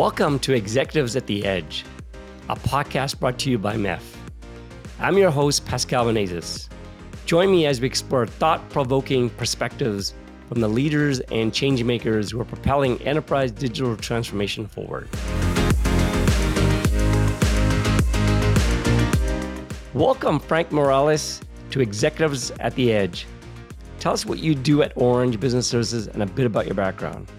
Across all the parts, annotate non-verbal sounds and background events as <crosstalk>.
Welcome to Executives at the Edge, a podcast brought to you by MEF. I'm your host, Pascal Menezes. Join me as we explore thought provoking perspectives from the leaders and change makers who are propelling enterprise digital transformation forward. Welcome, Franck Morales, to Executives at the Edge. Tell us what you do at Orange Business Services and a bit about your background.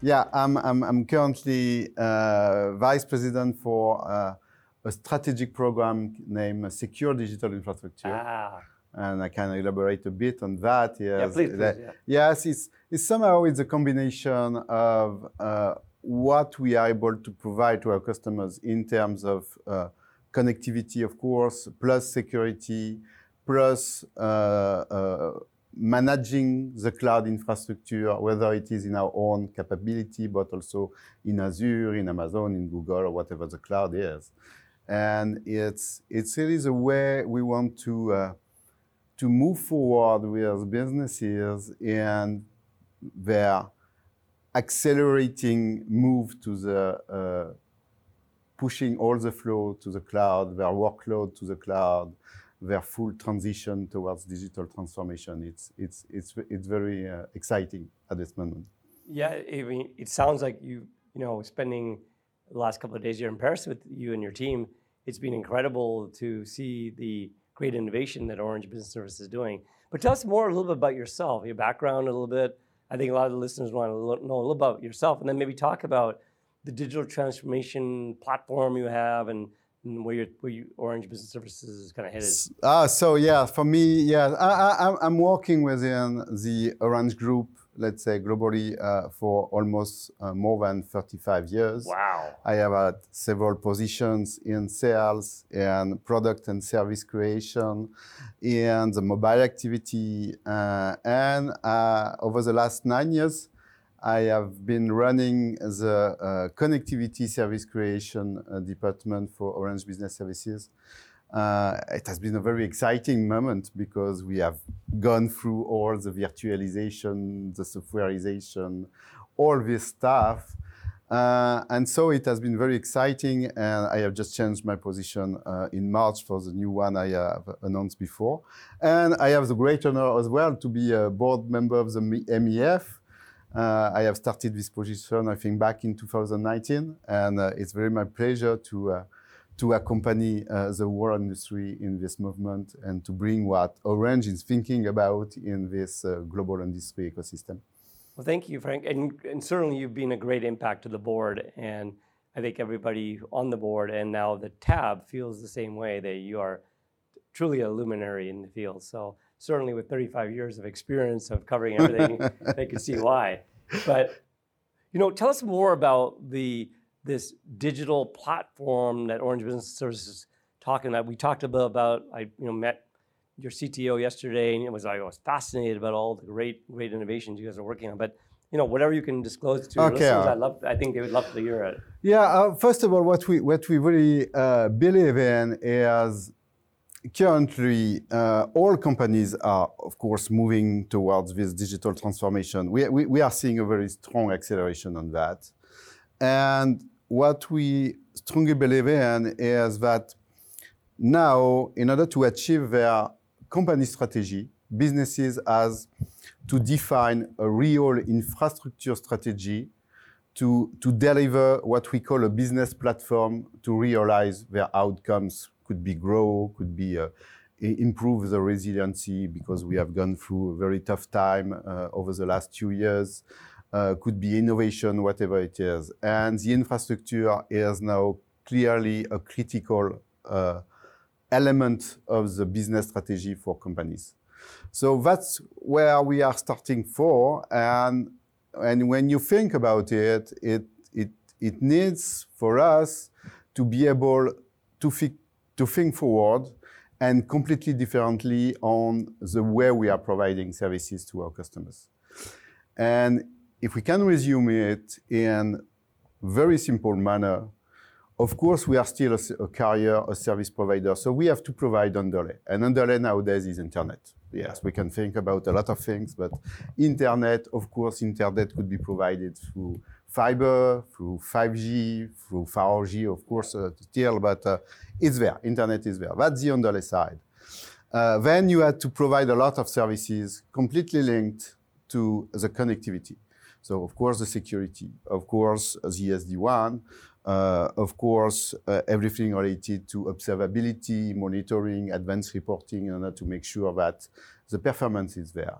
Yeah, I'm, I'm, I'm currently uh, vice president for uh, a strategic program named Secure Digital Infrastructure. Ah, And I can elaborate a bit on that. Yes, yeah, please, please. That- yeah. yes it's, it's somehow it's a combination of uh, what we are able to provide to our customers in terms of uh, connectivity, of course, plus security, plus uh, uh, managing the cloud infrastructure, whether it is in our own capability, but also in Azure, in Amazon, in Google, or whatever the cloud is. And it's, it's really the way we want to, uh, to move forward with businesses and their accelerating move to the uh, pushing all the flow to the cloud, their workload to the cloud, their full transition towards digital transformation. It's, it's, it's, it's very uh, exciting at this moment. Yeah, I mean, it sounds like you, you know, spending the last couple of days here in Paris with you and your team, it's been incredible to see the great innovation that Orange Business Services is doing. But tell us more a little bit about yourself, your background a little bit. I think a lot of the listeners want to know a little about yourself, and then maybe talk about the digital transformation platform you have and where, your, where you, Orange Business Services is kind of headed. S- Ah, so yeah, for me, yeah, I, I, I'm- I'm working within the Orange Group, let's say globally, uh, for almost uh, more than 35 years. Wow. I have had several positions in sales and product and service creation, in the mobile activity, uh, and uh, over the last nine years, I have been running the uh, connectivity service creation uh, department for Orange Business Services. Uh, it has been a very exciting moment because we have gone through all the virtualization, the softwareization, all this stuff. Uh, and so it has been very exciting, and I have just changed my position uh, in March for the new one I have announced before. And I have the great honor as well to be a board member of the MEF. Uh, I have started this position, I think, back in 2019, and uh, it's very my pleasure to uh, to accompany uh, the war industry in this movement and to bring what Orange is thinking about in this uh, global industry ecosystem. Well, thank you, Franck. And, and certainly you've been a great impact to the board. And I think everybody on the board and now the tab feels the same way that you are truly a luminary in the field. So certainly with 35 years of experience of covering everything, <laughs> they can see why. But, you know, tell us more about the this digital platform that Orange Business Services is talking about. We talked a bit about, I you know, met your CTO yesterday, and it was I was fascinated about all the great great innovations you guys are working on. But you know, whatever you can disclose to your Okay, listeners, uh, I love. I think they would love to hear it. Yeah, uh, first of all, what we what we really uh, believe in is currently uh, all companies are, of course, moving towards this digital transformation. We, we, we are seeing a very strong acceleration on that. And what we strongly believe in is that now, in order to achieve their company strategy, businesses has to define a real infrastructure strategy to, to deliver what we call a business platform to realize their outcomes. Could be grow, could be uh, improve the resiliency because we have gone through a very tough time uh, over the last two years. Uh, could be innovation, whatever it is. And the infrastructure is now clearly a critical uh, element of the business strategy for companies. So that's where we are starting for. And, and when you think about it, it, it, it needs for us to be able to, fi- to think forward and completely differently on the way we are providing services to our customers. And if we can resume it in very simple manner, of course, we are still a carrier, a service provider, so we have to provide underlay. And underlay nowadays is internet. Yes, we can think about a lot of things, but internet, of course, internet could be provided through fiber, through 5G, through 4G, of course, uh, still, but uh, it's there. Internet is there. That's the underlay side. Uh, then you had to provide a lot of services completely linked to the connectivity. So of course the security, of course the SD-WAN, uh, of course uh, everything related to observability, monitoring, advanced reporting in order to make sure that the performance is there.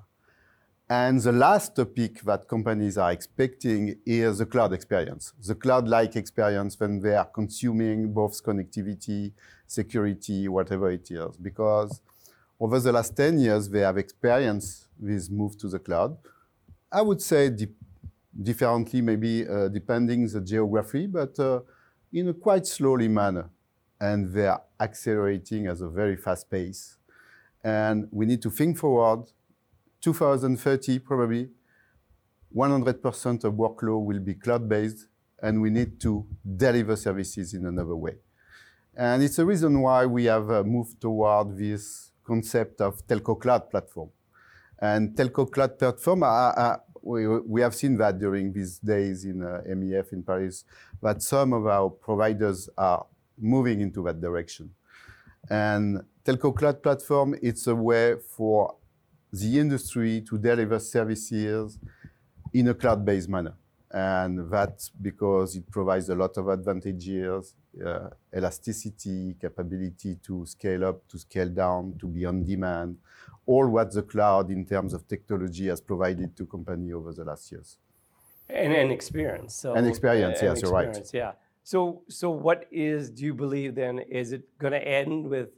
And the last topic that companies are expecting is the cloud experience, the cloud-like experience when they are consuming both connectivity, security, whatever it is. Because over the last 10 years, they have experienced this move to the cloud. I would say di differently, maybe uh, depending the geography, but uh, in a quite slowly manner. And they are accelerating at a very fast pace. And we need to think forward 2030, probably 100% of workload will be cloud-based, and we need to deliver services in another way. And it's a reason why we have uh, moved toward this concept of telco cloud platform. And telco cloud platform, we, we have seen that during these days in uh, MEF in Paris, that some of our providers are moving into that direction. And telco cloud platform, it's a way for the industry to deliver services in a cloud-based manner. And that's because it provides a lot of advantages, uh, elasticity, capability to scale up, to scale down, to be on demand, all what the cloud in terms of technology has provided to company over the last years. And, and experience. So, and experience, and yes, you're right. Yeah. So, so what is, do you believe then, is it going to end with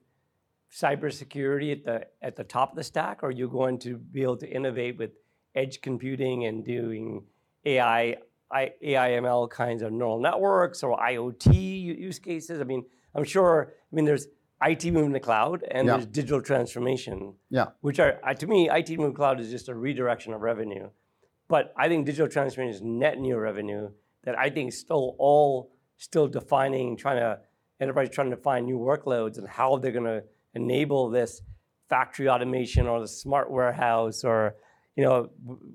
cybersecurity at the at the top of the stack, or are you going to be able to innovate with edge computing and doing AI, I, AIML kinds of neural networks or IoT use cases? I mean, I'm sure. I mean, there's IT moving to cloud and yeah. there's digital transformation. Yeah. Which are uh, to me, IT moving to cloud is just a redirection of revenue, but I think digital transformation is net new revenue that I think still all still defining, trying to enterprise trying to find new workloads and how they're going to enable this factory automation or the smart warehouse or you know,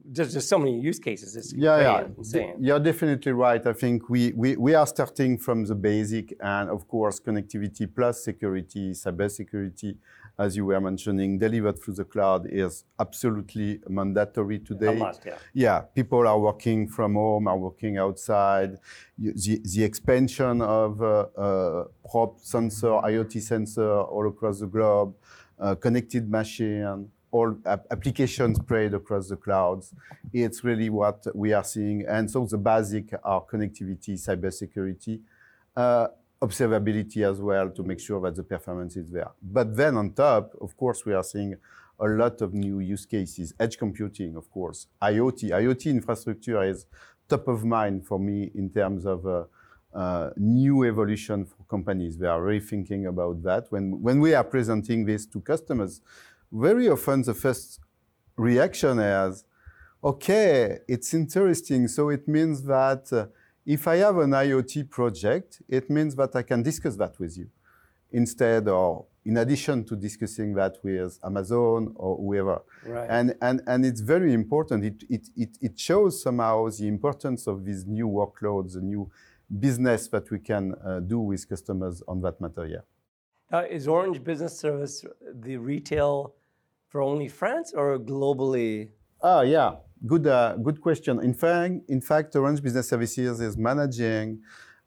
there's just so many use cases. It's yeah, yeah. Insane. You're definitely right. I think we, we, we are starting from the basic and of course connectivity plus security, cyber security, as you were mentioning, delivered through the cloud is absolutely mandatory today. Must, yeah. yeah, people are working from home, are working outside. The, the expansion of uh, uh, prop sensor, IoT sensor all across the globe, uh, connected machine, all applications spread across the clouds. It's really what we are seeing. And so the basic are connectivity, cybersecurity, uh, observability as well to make sure that the performance is there. But then on top, of course, we are seeing a lot of new use cases. Edge computing, of course. IoT. IoT infrastructure is top of mind for me in terms of uh, uh, new evolution for companies. They are really thinking about that. When, when we are presenting this to customers, very often the first reaction is, okay, it's interesting. So it means that uh, if I have an IoT project, it means that I can discuss that with you instead or in addition to discussing that with Amazon or whoever. Right. And, and, and it's very important. It, it, it, it shows somehow the importance of these new workloads, the new business that we can uh, do with customers on that matter, yeah. Uh, is Orange Business Service the retail for only France or globally? Oh, yeah. Good, uh, good question. In fact, in fact, Orange Business Services is managing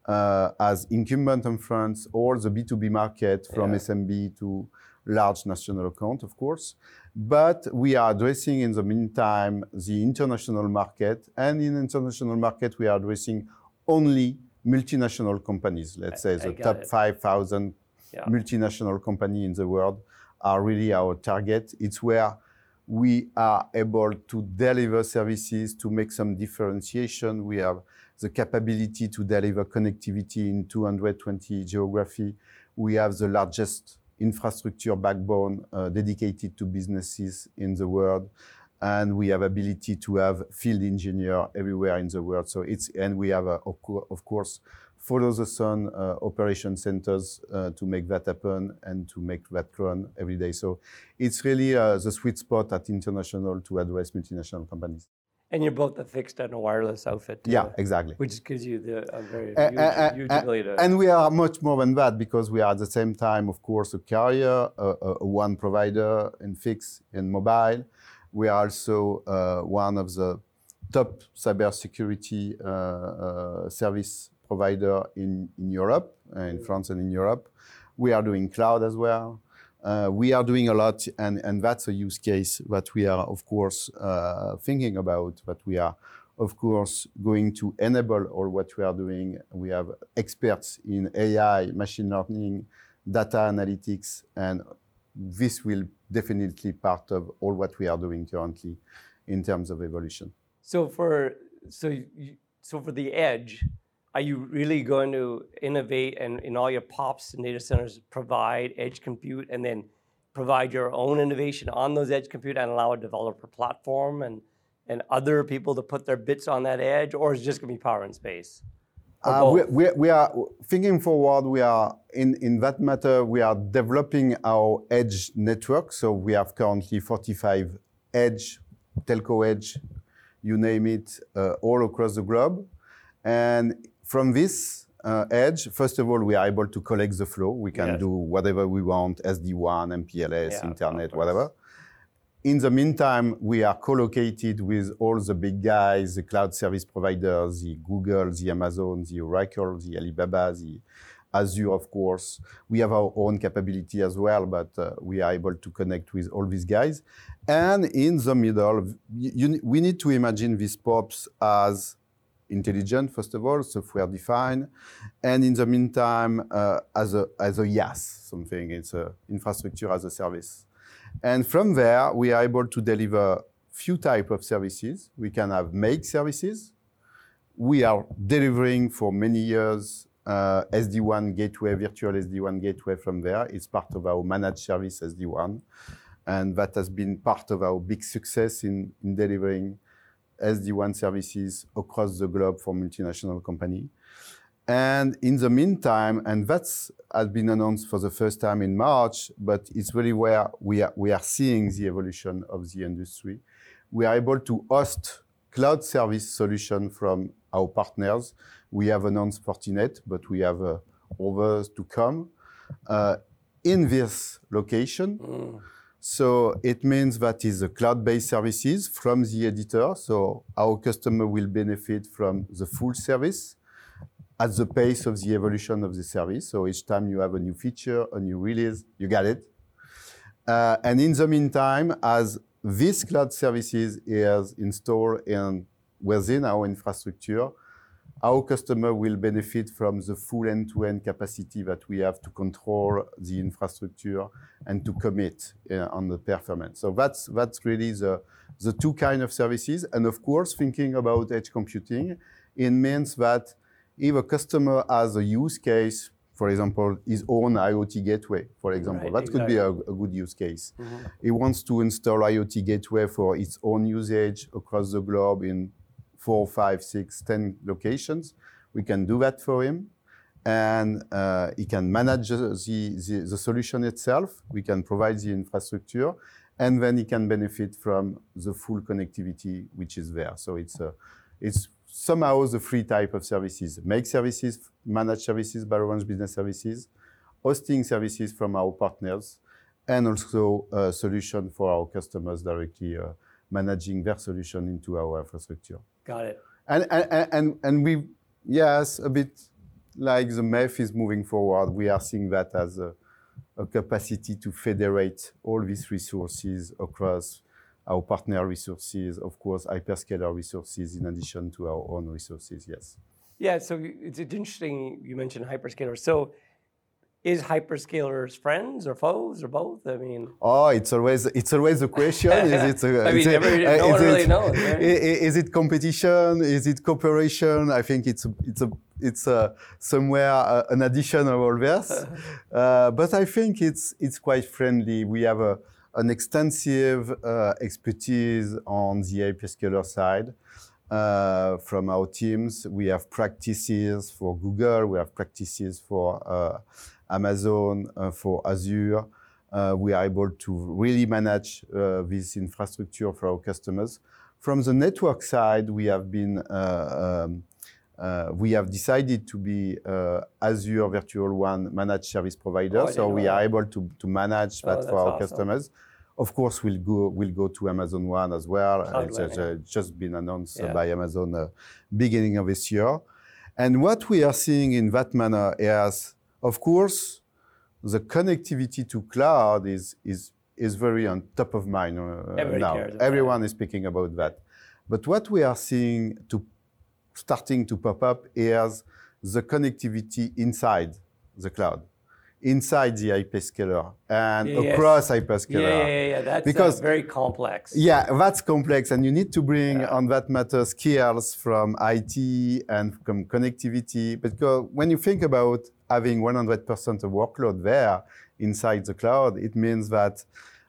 uh, as incumbent in France or the B2B market from yeah. SMB to large national account, of course. But we are addressing in the meantime the international market. And in international market, we are addressing only multinational companies, let's say the top 5,000 yeah. multinational company in the world are really our target. It's where we are able to deliver services to make some differentiation. We have the capability to deliver connectivity in 220 geography. We have the largest infrastructure backbone uh, dedicated to businesses in the world. And we have ability to have field engineer everywhere in the world. So it's, and we have, a, of course, follow the sun uh, operation centers uh, to make that happen and to make that run every day. So it's really uh, the sweet spot at international to address multinational companies. And you're both a fixed and a wireless outfit. Too, Yeah, exactly. Which gives you the a very huge, huge ability to. and we are much more than that because we are at the same time, of course, a carrier, a, a, a one provider in fixed and mobile. We are also uh, one of the top cybersecurity uh, uh, service provider in, in Europe, uh, in France and in Europe. We are doing cloud as well. Uh, we are doing a lot, and, and that's a use case that we are, of course, uh, thinking about, that we are of course, going to enable all what we are doing. We have experts in AI, machine learning, data analytics, and this will definitely part of all what we are doing currently in terms of evolution. So for so you, so for the edge, are you really going to innovate and in all your pops and data centers provide edge compute and then provide your own innovation on those edge compute and allow a developer platform and and other people to put their bits on that edge, or is it just going to be power and space? Uh, we, we, we are thinking forward. We are in, in that matter. We are developing our edge network. So we have currently 45 edge, telco edge, you name it, uh, all across the globe. And from this uh, edge, first of all, we are able to collect the flow. We can Yes. do whatever we want: SD-WAN, MPLS, Yeah, internet, whatever. In the meantime, we are co-located with all the big guys, the cloud service providers, the Google, the Amazon, the Oracle, the Alibaba, the Azure, of course. We have our own capability as well, but uh, we are able to connect with all these guys. And in the middle, you, you- we need to imagine these POPs as intelligent, first of all, software defined, and in the meantime, uh, as a as a IaaS, something. It's a infrastructure as a service. And from there, we are able to deliver few type of services. We can have make services. We are delivering for many years uh, SD-WAN gateway, virtual SD-WAN gateway from there. It's part of our managed service SD-WAN. And that has been part of our big success in, in delivering SD-WAN services across the globe for multinational company. And in the meantime, and that's has been announced for the first time in March, but it's really where we are, we are seeing the evolution of the industry. We are able to host cloud service solution from our partners. We have announced Fortinet, but we have uh, others to come uh, in this location. Mm. So it means that is a cloud-based services from the editor. So our customer will benefit from the full service at the pace of the evolution of the service. So each time you have a new feature, a new release, you get it. Uh, and in the meantime, as this cloud services is installed in, within our infrastructure, our customer will benefit from the full end-to-end capacity that we have to control the infrastructure and to commit uh, on the performance. So that's that's really the the two kind of services. And of course, thinking about edge computing, it means that if a customer has a use case, for example, his own IoT gateway, for example, Right, that could be a, a good use case. Mhm. He wants to install IoT gateway for its own usage across the globe in four, five, six, ten locations. We can do that for him. And uh, he can manage the, the, the solution itself. We can provide the infrastructure. And then he can benefit from the full connectivity which is there. So it's, a, it's somehow the three type of services. Make services, manage services by Orange Business Services, hosting services from our partners, and also a solution for our customers directly uh, managing their solution into our infrastructure. Got it. And, and, and, and we, yes, a bit like the MEF is moving forward, we are seeing that as a, a capacity to federate all these resources across our partner resources, of course, hyperscaler resources, in addition to our own resources, yes. Yeah, so it's interesting you mentioned hyperscalers. So is hyperscalers friends or foes or both? I mean, Oh, it's always it's always a question. <laughs> is it? A, I mean, is it- every- uh, one really it- knows, right? i- i- Is it competition? Is it cooperation? I think it's it's a it's a, somewhere uh, an addition of all this. <laughs> uh, but I think it's it's quite friendly. We have a, an extensive uh, expertise on the hyperscaler side. Uh, from our teams, we have practices for Google, we have practices for uh, Amazon, uh, for Azure. Uh, we are able to really manage uh, this infrastructure for our customers. From the network side, we have been uh, um, uh, we have decided to be uh, Azure Virtual WAN managed service provider, Oh, so we are able to, to manage Oh, that that's for our awesome. customers. Of course, we'll go we'll go to Amazon WAN as well. It's uh, just been announced Yeah. by Amazon uh, beginning of this year. And what we are seeing in that manner is, of course, the connectivity to cloud is is is very on top of mind uh, now. Everyone is speaking about that. But what we are seeing to starting to pop up is the connectivity inside the cloud, inside the hyperscaler and Yes. across hyperscaler. yeah, yeah, yeah. That's Because- uh, very complex. Yeah, that's complex, and you need to bring Yeah. on that matter skills from IT and from connectivity. Because when you think about having 100% of workload there inside the cloud, it means that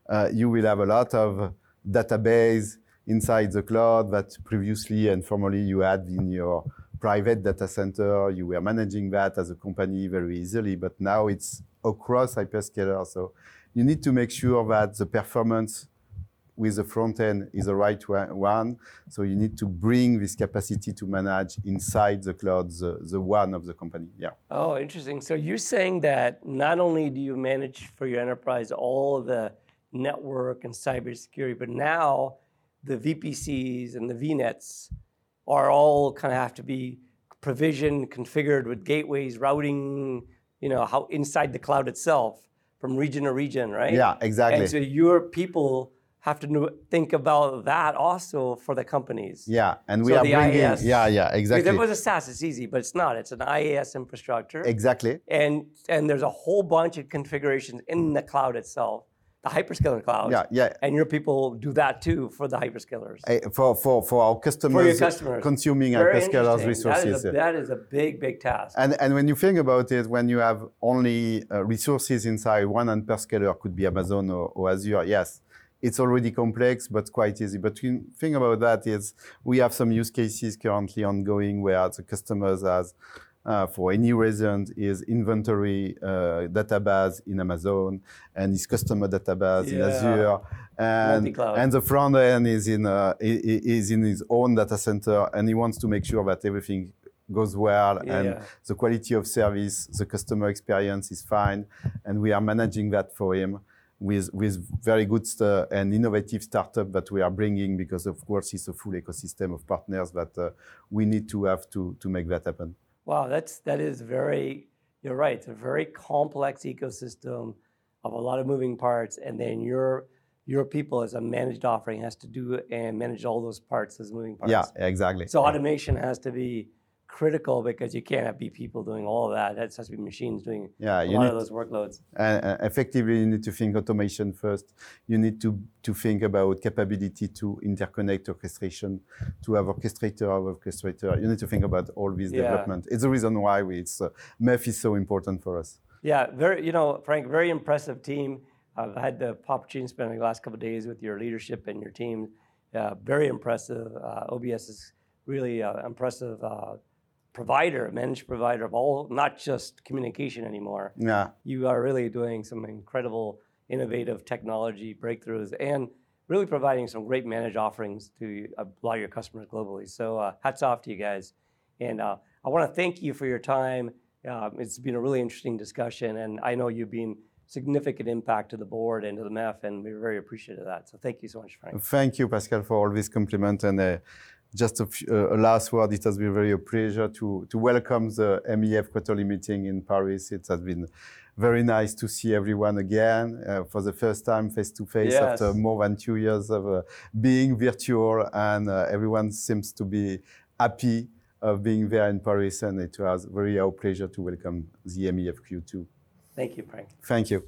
uh, you will have a lot of database inside the cloud that previously and formerly you had in your private data center. You were managing that as a company very easily, but now it's across hyperscaler. So you need to make sure that the performance with the front end is the right one. So you need to bring this capacity to manage inside the cloud, the, the one of the company. Yeah. Oh, interesting. So you're saying that not only do you manage for your enterprise all the network and cybersecurity, but now the VPCs and the VNets are all kind of have to be provisioned, configured with gateways, routing, you know, how inside the cloud itself from region to region, right? Yeah, exactly. And so your people have to think about that also for the companies. yeah, and we So are the bringing. IaaS Yeah, yeah, exactly. if it was a SaaS, it's easy, but it's not. It's an IaaS infrastructure. Exactly. and and there's a whole bunch of configurations in the cloud itself, the hyperscaler cloud. Yeah, yeah. And your people do that too for the hyperscalers. For, for, for our customers, For your customers. consuming Very hyperscalers resources. is, a, that is a big, big task. And, and when you think about it, when you have only uh, resources inside one hyperscaler, could be Amazon or, or Azure, yes, it's already complex, but quite easy. But the thing about that is we have some use cases currently ongoing where the customers has, uh, for any reason, is inventory uh, database in Amazon and his customer database in Azure. And, and the front end is in, uh, is in his own data center and he wants to make sure that everything goes well and the quality of service, the customer experience is fine, and we are managing that for him with with very good and innovative startup that we are bringing because of course it's a full ecosystem of partners that uh, we need to have to to make that happen. Wow, that's that is very. You're right. It's a very complex ecosystem of a lot of moving parts, and then your your people as a managed offering has to do and manage all those parts as moving parts. Yeah, exactly. So automation has to be critical because you can't have be people doing all of that. It has to be machines doing yeah, a you lot of those workloads. uh, uh, effectively you need to think automation first. You need to to think about capability to interconnect orchestration, to have orchestrator of orchestrator. You need to think about all this Yeah. development. It's the reason why we, it's uh, MEF is so important for us. Yeah, very. You know, Franck, very impressive team. I've had the opportunity to spend the last couple of days with your leadership and your team. Uh, very impressive. Uh, OBS is really uh, impressive uh, provider, managed provider of all, not just communication anymore. Yeah. you are really doing some incredible innovative technology breakthroughs and really providing some great managed offerings to a lot of your customers globally. So uh, hats off to you guys. And uh, I want to thank you for your time. Um, it's been a really interesting discussion, and I know you've been significant impact to the board and to the MEF, and we're very appreciative of that. So thank you so much, Franck. Thank you, Pascal, for all these compliments And uh, just a, uh, a last word, it has been very a pleasure to, to welcome the MEF quarterly meeting in Paris. It has been very nice to see everyone again uh, for the first time face to face Yes. after more than two years of uh, being virtual. And uh, everyone seems to be happy of being there in Paris. And it was very our pleasure to welcome the MEF Q2. Thank you, Franck. Thank you.